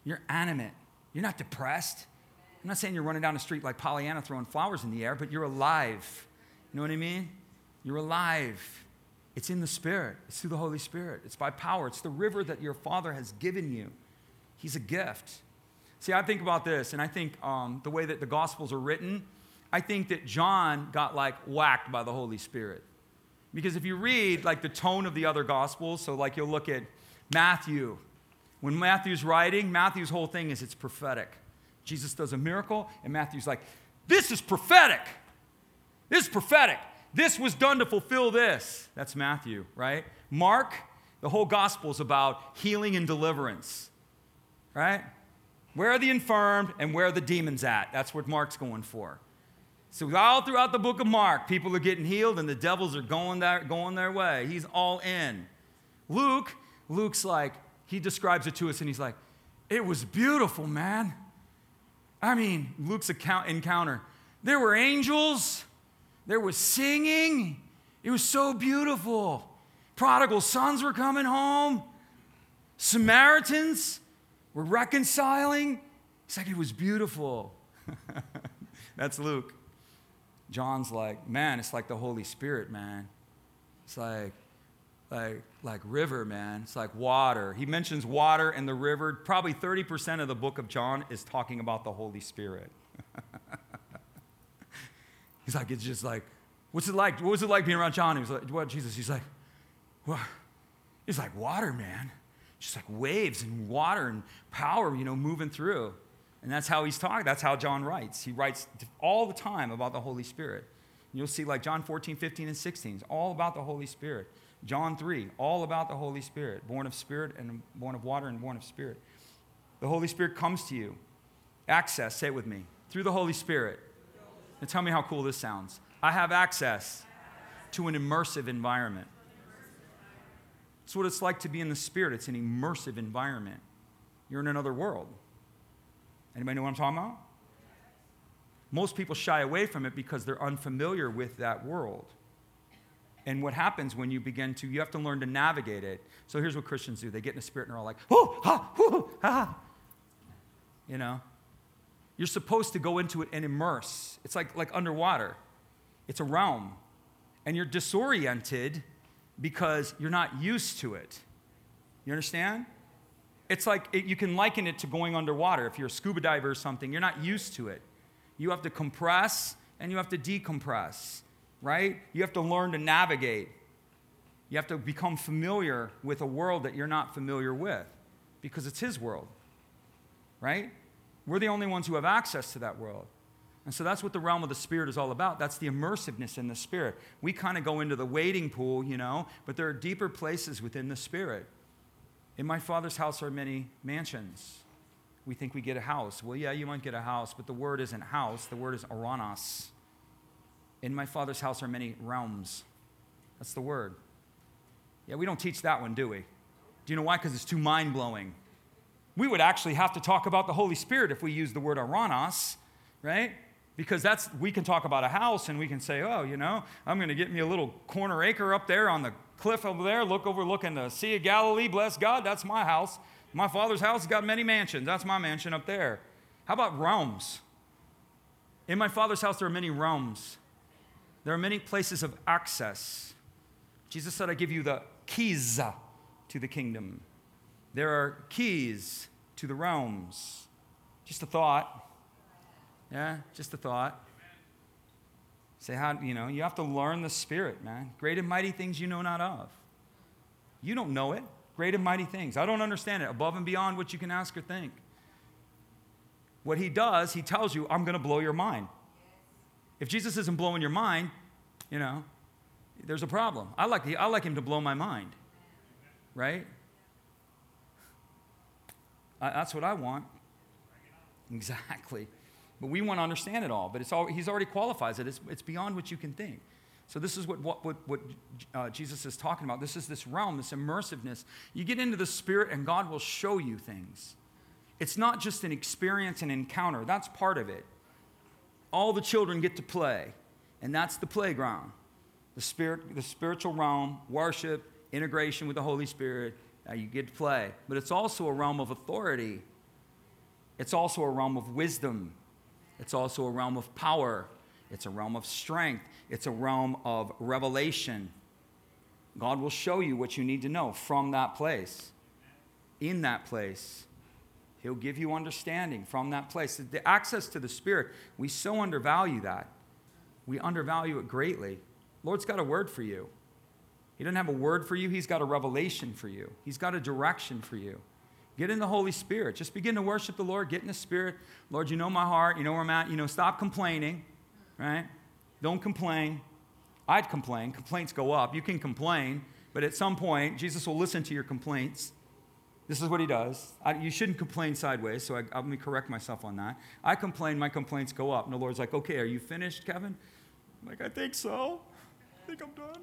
You're animate. You're not depressed. I'm not saying you're running down the street like Pollyanna throwing flowers in the air, but you're alive. You know what I mean? You're alive. It's in the Spirit, it's through the Holy Spirit, it's by power. It's the river that your Father has given you. He's a gift. See, I think about this, and I think um, the way that the Gospels are written, I think that John got like whacked by the Holy Spirit. Because if you read like the tone of the other gospels, so like you'll look at Matthew. When Matthew's writing, Matthew's whole thing is it's prophetic. Jesus does a miracle, and Matthew's like, This is prophetic. This is prophetic. This was done to fulfill this. That's Matthew, right? Mark, the whole gospel is about healing and deliverance, right? Where are the infirmed and where are the demons at? That's what Mark's going for. So all throughout the book of Mark, people are getting healed and the devils are going their, going their way. He's all in. Luke, Luke's like, he describes it to us and he's like, it was beautiful, man. I mean, Luke's account, encounter. There were angels, there was singing. It was so beautiful. Prodigal sons were coming home. Samaritans were reconciling. It's like it was beautiful. That's Luke. John's like, man, it's like the Holy Spirit, man. It's like, like, like river, man. It's like water. He mentions water and the river. Probably 30% of the book of John is talking about the Holy Spirit. He's like, it's just like, what's it like? What was it like being around John? He was like, what, Jesus? He's like, well, it's like water, man. Just like waves and water and power, you know, moving through. And that's how he's talking. That's how John writes. He writes all the time about the Holy Spirit. You'll see, like John 14, 15, and 16, it's all about the Holy Spirit. John 3, all about the Holy Spirit, born of spirit and born of water and born of spirit. The Holy Spirit comes to you. Access, say it with me, through the Holy Spirit. And tell me how cool this sounds. I have access to an immersive environment. It's what it's like to be in the Spirit. It's an immersive environment. You're in another world. Anybody know what I'm talking about? Most people shy away from it because they're unfamiliar with that world. And what happens when you begin to, you have to learn to navigate it. So here's what Christians do they get in the spirit and they're all like, oh, ha, whoo, ha. You know? You're supposed to go into it and immerse. It's like, like underwater, it's a realm. And you're disoriented because you're not used to it. You understand? It's like it, you can liken it to going underwater. If you're a scuba diver or something, you're not used to it. You have to compress and you have to decompress, right? You have to learn to navigate. You have to become familiar with a world that you're not familiar with because it's His world, right? We're the only ones who have access to that world. And so that's what the realm of the Spirit is all about. That's the immersiveness in the Spirit. We kind of go into the wading pool, you know, but there are deeper places within the Spirit. In my Father's house are many mansions. We think we get a house. Well, yeah, you might get a house, but the word isn't house, the word is oranos. In my Father's house are many realms. That's the word. Yeah, we don't teach that one, do we? Do you know why? Because it's too mind blowing. We would actually have to talk about the Holy Spirit if we use the word oranos, right? because that's we can talk about a house and we can say oh you know i'm going to get me a little corner acre up there on the cliff over there look overlooking the sea of galilee bless god that's my house. My father's house has got many mansions that's my mansion up there. How about realms in my father's house there are many realms there are many places of access. Jesus said i give you the keys to the kingdom. There are keys to the realms just a thought. Yeah, just a thought. Say how, you know, you have to learn the Spirit, man. Great and mighty things you know not of. You don't know it. Great and mighty things. I don't understand it. Above and beyond what you can ask or think. What he does, he tells you, I'm going to blow your mind. If Jesus isn't blowing your mind, you know, there's a problem. I like, I like him to blow my mind, right? I, that's what I want. Exactly. But we want to understand it all. But it's all, he's already qualifies it. It's, it's beyond what you can think. So this is what, what, what, what uh, Jesus is talking about. This is this realm, this immersiveness. You get into the Spirit, and God will show you things. It's not just an experience and encounter. That's part of it. All the children get to play, and that's the playground. The spirit, the spiritual realm, worship, integration with the Holy Spirit. Uh, you get to play, but it's also a realm of authority. It's also a realm of wisdom it's also a realm of power, it's a realm of strength, it's a realm of revelation. God will show you what you need to know from that place. In that place, He'll give you understanding from that place. The access to the Spirit, we so undervalue that. We undervalue it greatly. Lord's got a word for you. He doesn't have a word for you, He's got a revelation for you, He's got a direction for you. Get in the Holy Spirit. Just begin to worship the Lord. Get in the Spirit. Lord, you know my heart. You know where I'm at. You know, stop complaining, right? Don't complain. I'd complain. Complaints go up. You can complain, but at some point, Jesus will listen to your complaints. This is what he does. I, you shouldn't complain sideways, so I, let me correct myself on that. I complain, my complaints go up. And the Lord's like, okay, are you finished, Kevin? I'm like, I think so. I think I'm done.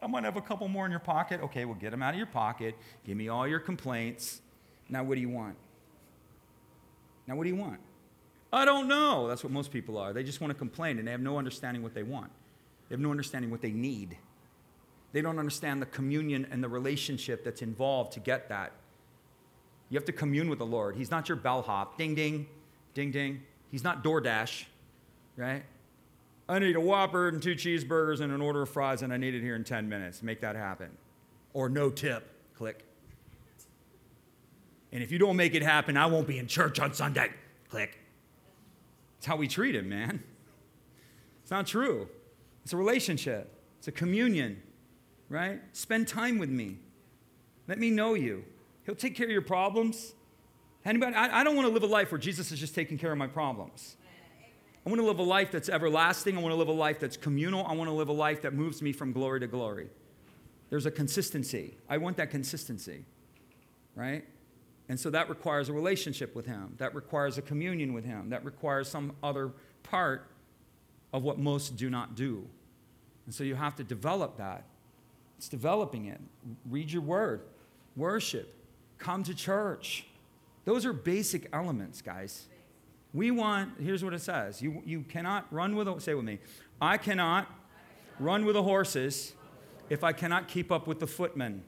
I might have a couple more in your pocket. Okay, well, get them out of your pocket. Give me all your complaints. Now, what do you want? Now, what do you want? I don't know. That's what most people are. They just want to complain and they have no understanding what they want. They have no understanding what they need. They don't understand the communion and the relationship that's involved to get that. You have to commune with the Lord. He's not your bellhop. Ding, ding, ding, ding. He's not DoorDash, right? I need a Whopper and two cheeseburgers and an order of fries, and I need it here in 10 minutes. Make that happen. Or no tip. Click. And if you don't make it happen, I won't be in church on Sunday. Click. It's how we treat him, man. It's not true. It's a relationship, it's a communion, right? Spend time with me. Let me know you. He'll take care of your problems. Anybody, I, I don't want to live a life where Jesus is just taking care of my problems. I want to live a life that's everlasting. I want to live a life that's communal. I want to live a life that moves me from glory to glory. There's a consistency. I want that consistency, right? And so that requires a relationship with Him. That requires a communion with Him. That requires some other part of what most do not do. And so you have to develop that. It's developing it. Read your word, worship, come to church. Those are basic elements, guys. We want, here's what it says you, you cannot run with, say with me, I cannot run with the horses if I cannot keep up with the footmen.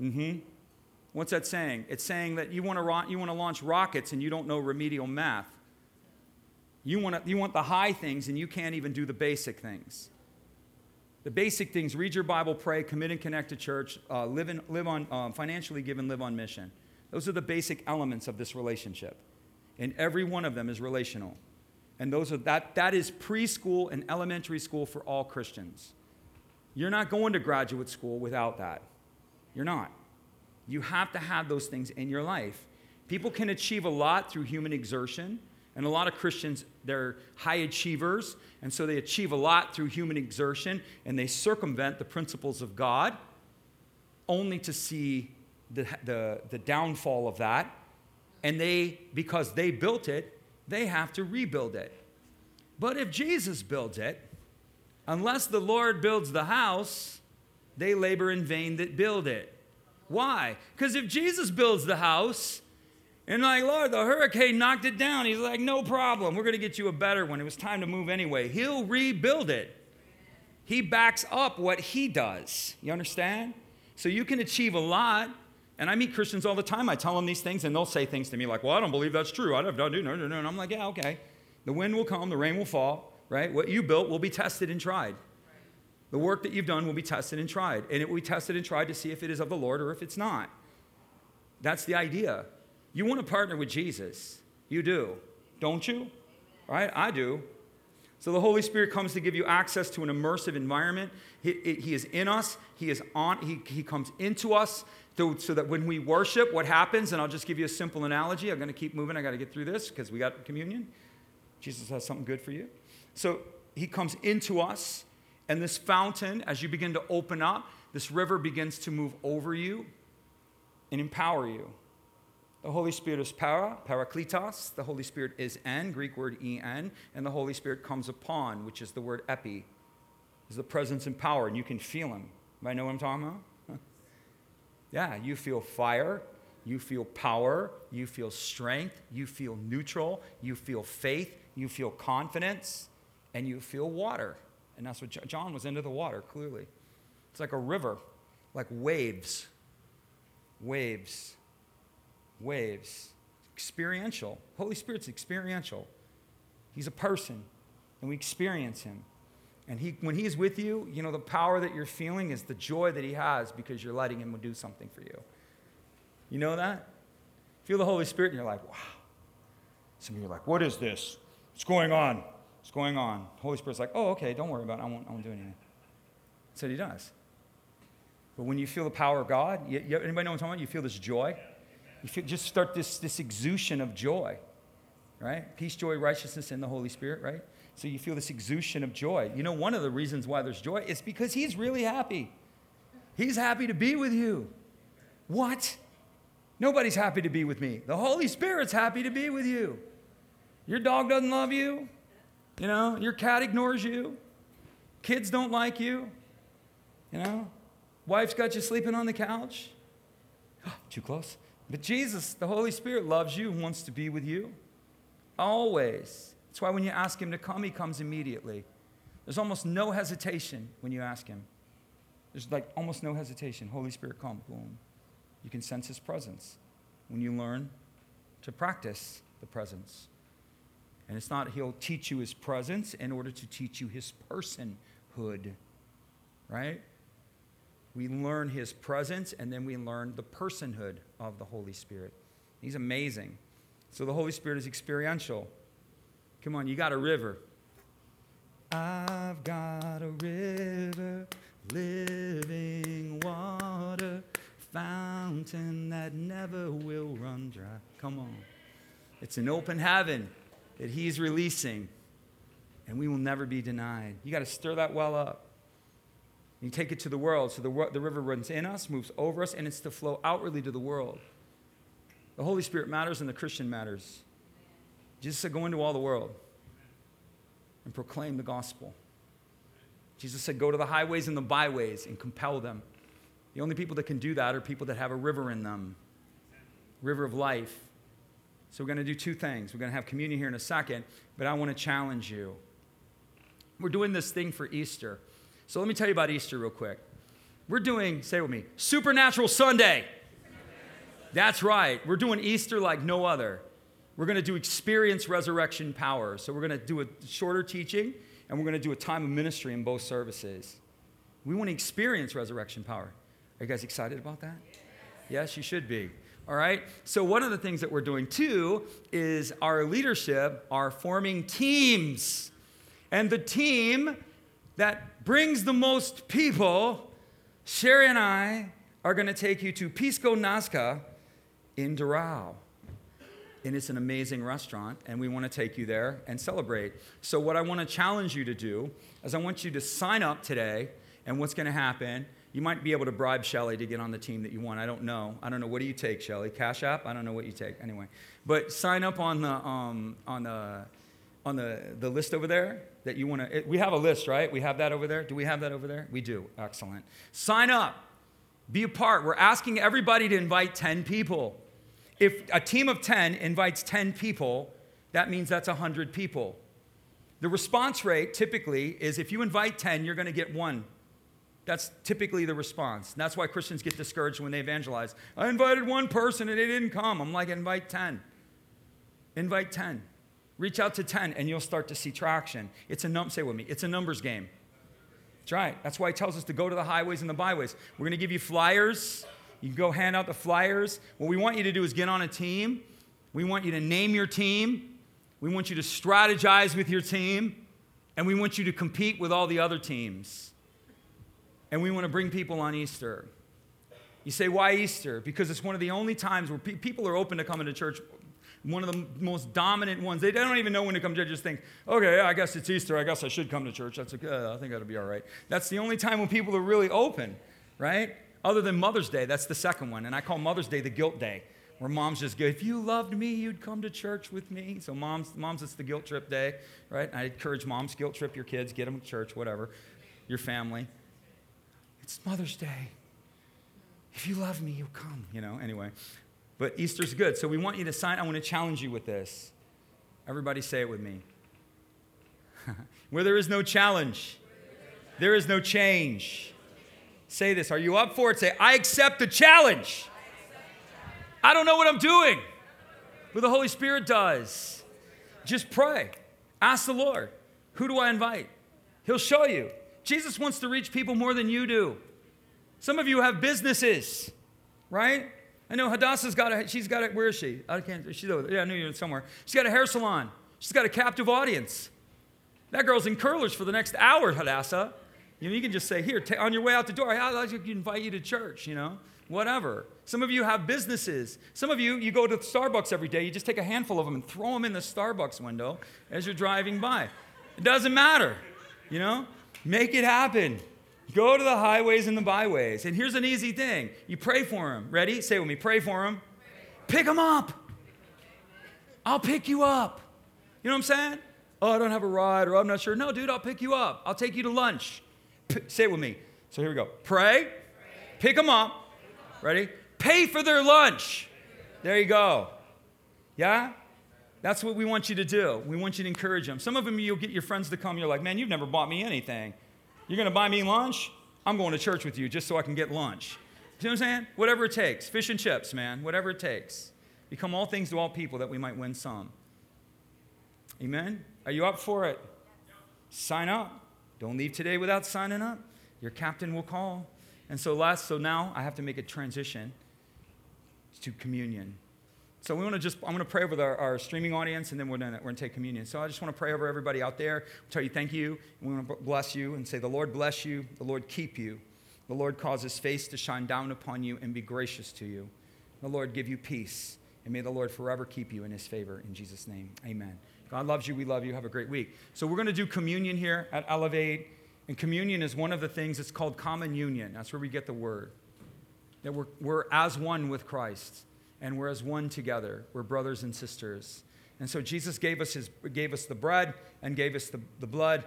Mm hmm. What's that saying? It's saying that you want to, you want to launch rockets and you don't know remedial math. You want, you want the high things, and you can't even do the basic things. The basic things read your Bible, pray, commit and connect to church, uh, live, in, live on, uh, financially give and live on mission. Those are the basic elements of this relationship. And every one of them is relational. And those are, that, that is preschool and elementary school for all Christians. You're not going to graduate school without that. You're not. You have to have those things in your life. People can achieve a lot through human exertion, and a lot of Christians, they're high achievers, and so they achieve a lot through human exertion, and they circumvent the principles of God only to see the, the, the downfall of that. And they, because they built it, they have to rebuild it. But if Jesus builds it, unless the Lord builds the house, they labor in vain that build it. Why? Because if Jesus builds the house, and like, Lord, the hurricane knocked it down. He's like, no problem. We're going to get you a better one. It was time to move anyway. He'll rebuild it. He backs up what he does. You understand? So you can achieve a lot. And I meet Christians all the time. I tell them these things, and they'll say things to me like, well, I don't believe that's true. I don't, do, no, no, no. And I'm like, yeah, okay. The wind will come, the rain will fall, right? What you built will be tested and tried. The work that you've done will be tested and tried. And it will be tested and tried to see if it is of the Lord or if it's not. That's the idea. You want to partner with Jesus. You do, don't you? Right? I do. So the Holy Spirit comes to give you access to an immersive environment. He, he is in us. He is on. He, he comes into us so, so that when we worship, what happens? And I'll just give you a simple analogy. I'm going to keep moving. I got to get through this because we got communion. Jesus has something good for you. So he comes into us, and this fountain, as you begin to open up, this river begins to move over you and empower you. The Holy Spirit is para, parakletos. The Holy Spirit is en, Greek word en, and the Holy Spirit comes upon, which is the word epi, is the presence and power, and you can feel him. I know what I'm talking about? yeah, you feel fire, you feel power, you feel strength, you feel neutral, you feel faith, you feel confidence, and you feel water. And that's what John was into the water, clearly. It's like a river, like waves. Waves waves. Experiential. Holy Spirit's experiential. He's a person, and we experience him. And he, when he's with you, you know, the power that you're feeling is the joy that he has because you're letting him do something for you. You know that? Feel the Holy Spirit, and you're like, wow. Some of you are like, what is this? What's going on? What's going on? Holy Spirit's like, oh, okay, don't worry about it. I won't, I won't do anything. That's what he does. But when you feel the power of God, you, you, anybody know what I'm talking about? You feel this joy? You just start this, this exusion of joy, right? Peace, joy, righteousness, in the Holy Spirit, right? So you feel this exusion of joy. You know, one of the reasons why there's joy is because He's really happy. He's happy to be with you. What? Nobody's happy to be with me. The Holy Spirit's happy to be with you. Your dog doesn't love you. You know, your cat ignores you. Kids don't like you. You know, wife's got you sleeping on the couch. Too close. But Jesus, the Holy Spirit, loves you and wants to be with you. Always. That's why when you ask Him to come, He comes immediately. There's almost no hesitation when you ask Him. There's like almost no hesitation. Holy Spirit, come. Boom. You can sense His presence when you learn to practice the presence. And it's not He'll teach you His presence in order to teach you His personhood, right? We learn his presence and then we learn the personhood of the Holy Spirit. He's amazing. So the Holy Spirit is experiential. Come on, you got a river. I've got a river, living water, fountain that never will run dry. Come on. It's an open heaven that He's releasing, and we will never be denied. You got to stir that well up. You take it to the world. So the, the river runs in us, moves over us, and it's to flow outwardly to the world. The Holy Spirit matters and the Christian matters. Jesus said, Go into all the world and proclaim the gospel. Jesus said, Go to the highways and the byways and compel them. The only people that can do that are people that have a river in them, river of life. So we're going to do two things. We're going to have communion here in a second, but I want to challenge you. We're doing this thing for Easter. So let me tell you about Easter real quick. We're doing, say with me, Supernatural Sunday. That's right. We're doing Easter like no other. we're going to do experience resurrection power. So we're going to do a shorter teaching and we're going to do a time of ministry in both services. We want to experience resurrection power. Are you guys excited about that? Yes, you should be. All right? So, one of the things that we're doing too is our leadership are forming teams. And the team that brings the most people, Sherry and I are going to take you to Pisco Nazca in Doral and it's an amazing restaurant, and we want to take you there and celebrate. So, what I want to challenge you to do is I want you to sign up today, and what's going to happen? You might be able to bribe Shelly to get on the team that you want. I don't know. I don't know. What do you take, Shelly? Cash App? I don't know what you take. Anyway, but sign up on the um, on the on the, the list over there that you want to. We have a list, right? We have that over there. Do we have that over there? We do. Excellent. Sign up. Be a part. We're asking everybody to invite 10 people. If a team of 10 invites 10 people, that means that's 100 people. The response rate typically is if you invite 10, you're going to get one. That's typically the response. And that's why Christians get discouraged when they evangelize. I invited one person and they didn't come. I'm like, invite 10. Invite 10. Reach out to 10 and you'll start to see traction. It's a num say with me, it's a numbers game. That's right. That's why he tells us to go to the highways and the byways. We're going to give you flyers. You can go hand out the flyers. What we want you to do is get on a team. We want you to name your team. We want you to strategize with your team. And we want you to compete with all the other teams. And we want to bring people on Easter. You say, why Easter? Because it's one of the only times where pe- people are open to coming to church. One of the most dominant ones. They don't even know when to come to church. Just think, okay, I guess it's Easter. I guess I should come to church. That's okay. I think that'll be all right. That's the only time when people are really open, right? other than Mother's Day. That's the second one. And I call Mother's Day the guilt day, where moms just go, if you loved me, you'd come to church with me. So moms, moms, it's the guilt trip day, right? I encourage moms, guilt trip your kids, get them to church, whatever, your family. It's Mother's Day. If you love me, you'll come, you know, anyway. But Easter's good. So we want you to sign. I want to challenge you with this. Everybody say it with me. Where there is no challenge, there is no change. Say this. Are you up for it? Say, I accept the challenge. I don't know what I'm doing, but the Holy Spirit does. Just pray. Ask the Lord, who do I invite? He'll show you. Jesus wants to reach people more than you do. Some of you have businesses, right? I know Hadassah's got a, she's got a, where is she? I can't, she's over there. Yeah, I knew you were somewhere. She's got a hair salon. She's got a captive audience. That girl's in curlers for the next hour, Hadassah. You know, you can just say, here, t- on your way out the door, I'd like to invite you to church, you know, whatever. Some of you have businesses. Some of you, you go to Starbucks every day, you just take a handful of them and throw them in the Starbucks window as you're driving by. It doesn't matter, you know? Make it happen. Go to the highways and the byways. And here's an easy thing you pray for them. Ready? Say with me pray for them. Pick them up. I'll pick you up. You know what I'm saying? Oh, I don't have a ride or I'm not sure. No, dude, I'll pick you up. I'll take you to lunch. P- say it with me. So here we go. Pray, Pray. pick them up. Ready? Pay for their lunch. There you go. Yeah? That's what we want you to do. We want you to encourage them. Some of them, you'll get your friends to come. You're like, man, you've never bought me anything. You're going to buy me lunch? I'm going to church with you just so I can get lunch. You know what I'm saying? Whatever it takes. Fish and chips, man. Whatever it takes. Become all things to all people that we might win some. Amen? Are you up for it? Sign up. Don't leave today without signing up. Your captain will call. And so last, so now I have to make a transition to communion. So we want to just, I'm going to pray over our, our streaming audience, and then we're going we're to take communion. So I just want to pray over everybody out there, tell you thank you. We want to bless you and say, the Lord bless you, the Lord keep you. The Lord cause his face to shine down upon you and be gracious to you. The Lord give you peace, and may the Lord forever keep you in his favor. In Jesus' name, amen. God loves you. We love you. Have a great week. So, we're going to do communion here at Elevate. And communion is one of the things, it's called common union. That's where we get the word. That we're, we're as one with Christ, and we're as one together. We're brothers and sisters. And so Jesus gave us, his, gave us the bread and gave us the, the blood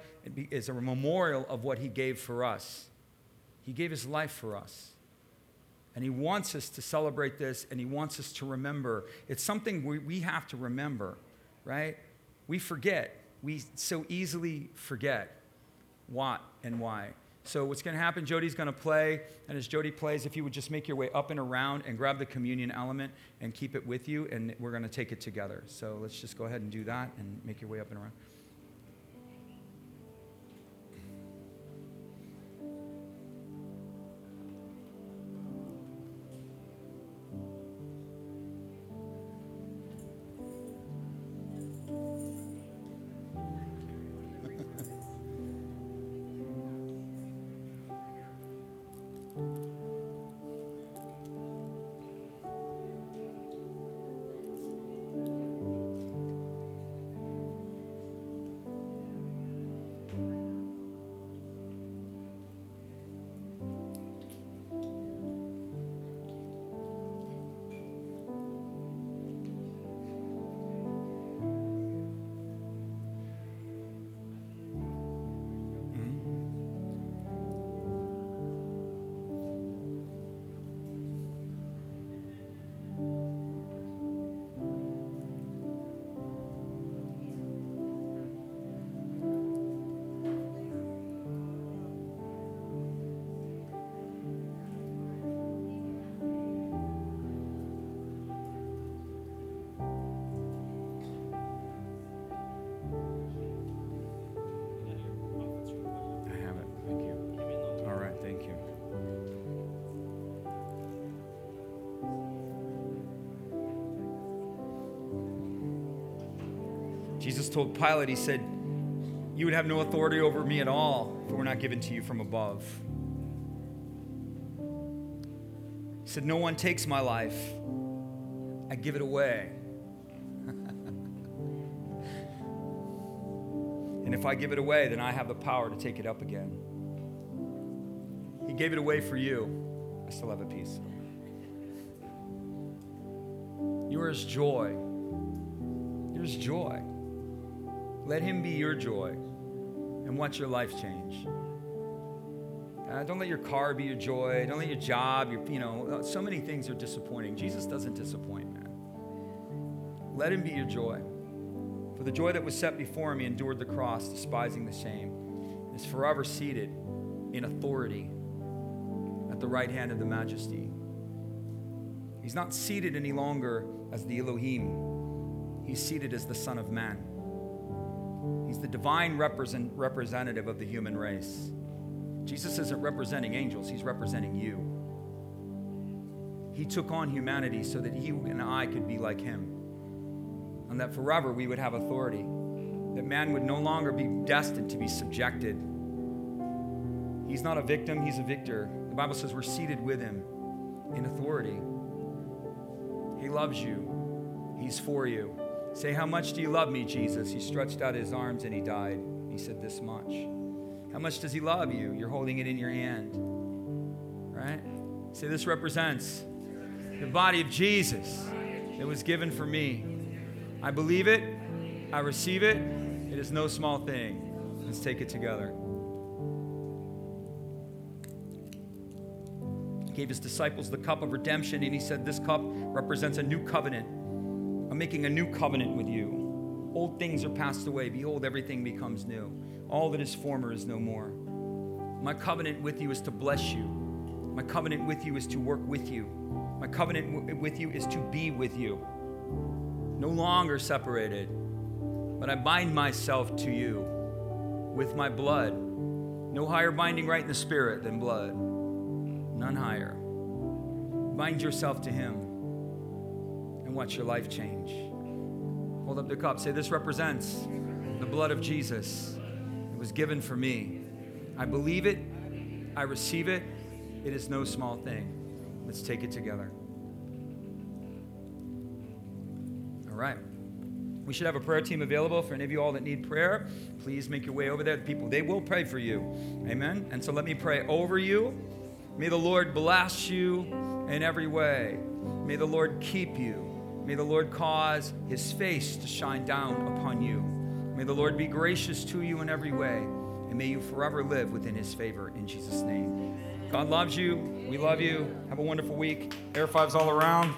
as a memorial of what he gave for us. He gave his life for us. And he wants us to celebrate this and he wants us to remember. It's something we, we have to remember, right? we forget. We so easily forget what and why. So, what's going to happen, Jody's going to play. And as Jody plays, if you would just make your way up and around and grab the communion element and keep it with you, and we're going to take it together. So, let's just go ahead and do that and make your way up and around. Jesus told Pilate, He said, You would have no authority over me at all if it were not given to you from above. He said, No one takes my life, I give it away. And if I give it away, then I have the power to take it up again. He gave it away for you. I still have a piece. Yours joy. You're joy. Let Him be your joy and watch your life change. Uh, don't let your car be your joy. Don't let your job, your, you know, so many things are disappointing. Jesus doesn't disappoint, man. Let Him be your joy. For the joy that was set before him, he endured the cross, despising the shame, is forever seated in authority at the right hand of the majesty. He's not seated any longer as the Elohim, he's seated as the Son of Man. He's the divine represent, representative of the human race. Jesus isn't representing angels, he's representing you. He took on humanity so that you and I could be like him and that forever we would have authority, that man would no longer be destined to be subjected. He's not a victim, he's a victor. The Bible says we're seated with him in authority. He loves you, he's for you. Say, How much do you love me, Jesus? He stretched out his arms and he died. He said, This much. How much does he love you? You're holding it in your hand. Right? Say, This represents the body of Jesus that was given for me. I believe it. I receive it. It is no small thing. Let's take it together. He gave his disciples the cup of redemption, and he said, This cup represents a new covenant. I'm making a new covenant with you. Old things are passed away. Behold, everything becomes new. All that is former is no more. My covenant with you is to bless you. My covenant with you is to work with you. My covenant w- with you is to be with you no longer separated, but I bind myself to you with my blood. No higher binding right in the spirit than blood, none higher. Bind yourself to Him and watch your life change. Hold up the cup. Say, This represents the blood of Jesus. It was given for me. I believe it, I receive it. It is no small thing. Let's take it together. All right. We should have a prayer team available for any of you all that need prayer. Please make your way over there. The people, they will pray for you. Amen. And so let me pray over you. May the Lord bless you in every way. May the Lord keep you. May the Lord cause his face to shine down upon you. May the Lord be gracious to you in every way. And may you forever live within his favor in Jesus' name. God loves you. We love you. Have a wonderful week. Air fives all around.